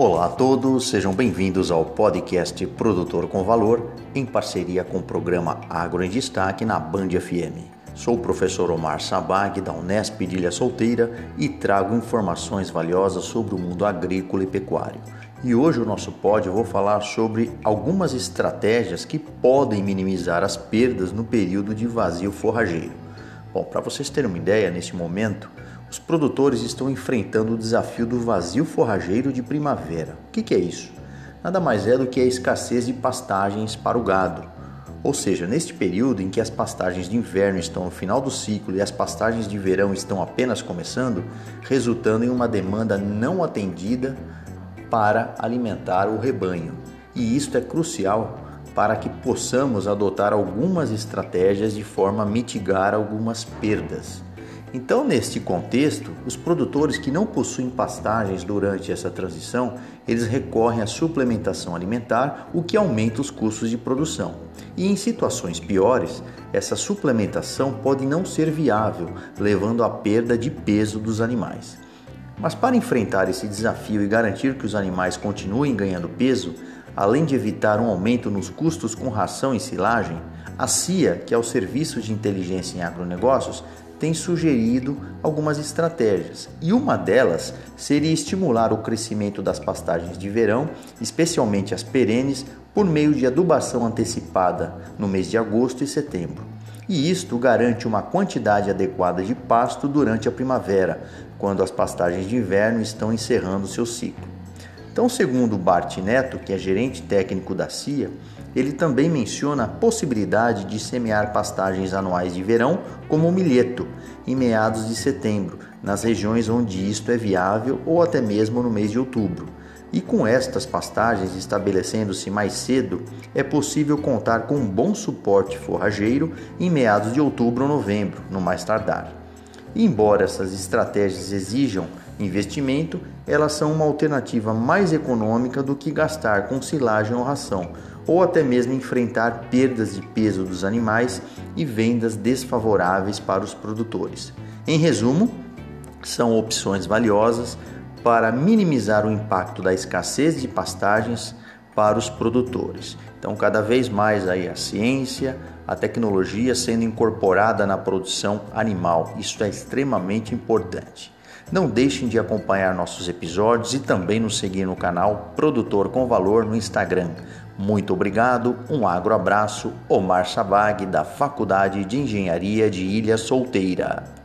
Olá a todos, sejam bem-vindos ao podcast Produtor com Valor, em parceria com o programa Agro em Destaque na Band FM. Sou o professor Omar Sabag, da Unesp de Ilha Solteira, e trago informações valiosas sobre o mundo agrícola e pecuário. E hoje o nosso eu vou falar sobre algumas estratégias que podem minimizar as perdas no período de vazio forrageiro. Bom, para vocês terem uma ideia, neste momento, os produtores estão enfrentando o desafio do vazio forrageiro de primavera. O que, que é isso? Nada mais é do que a escassez de pastagens para o gado. Ou seja, neste período em que as pastagens de inverno estão no final do ciclo e as pastagens de verão estão apenas começando, resultando em uma demanda não atendida para alimentar o rebanho. E isto é crucial para que possamos adotar algumas estratégias de forma a mitigar algumas perdas. Então, neste contexto, os produtores que não possuem pastagens durante essa transição, eles recorrem à suplementação alimentar, o que aumenta os custos de produção. E em situações piores, essa suplementação pode não ser viável, levando à perda de peso dos animais. Mas para enfrentar esse desafio e garantir que os animais continuem ganhando peso, além de evitar um aumento nos custos com ração e silagem, a CIA, que é o Serviço de Inteligência em Agronegócios, tem sugerido algumas estratégias e uma delas seria estimular o crescimento das pastagens de verão, especialmente as perenes, por meio de adubação antecipada no mês de agosto e setembro. E isto garante uma quantidade adequada de pasto durante a primavera, quando as pastagens de inverno estão encerrando seu ciclo. Então, segundo Bart Neto, que é gerente técnico da CIA, ele também menciona a possibilidade de semear pastagens anuais de verão, como o milheto, em meados de setembro, nas regiões onde isto é viável ou até mesmo no mês de outubro. E com estas pastagens estabelecendo-se mais cedo, é possível contar com um bom suporte forrageiro em meados de outubro ou novembro, no mais tardar. Embora essas estratégias exijam investimento, elas são uma alternativa mais econômica do que gastar com silagem ou ração, ou até mesmo enfrentar perdas de peso dos animais e vendas desfavoráveis para os produtores. Em resumo, são opções valiosas para minimizar o impacto da escassez de pastagens para os produtores. Então, cada vez mais aí a ciência, a tecnologia sendo incorporada na produção animal. Isso é extremamente importante. Não deixem de acompanhar nossos episódios e também nos seguir no canal Produtor com Valor no Instagram. Muito obrigado, um agro abraço, Omar Sabag, da Faculdade de Engenharia de Ilha Solteira.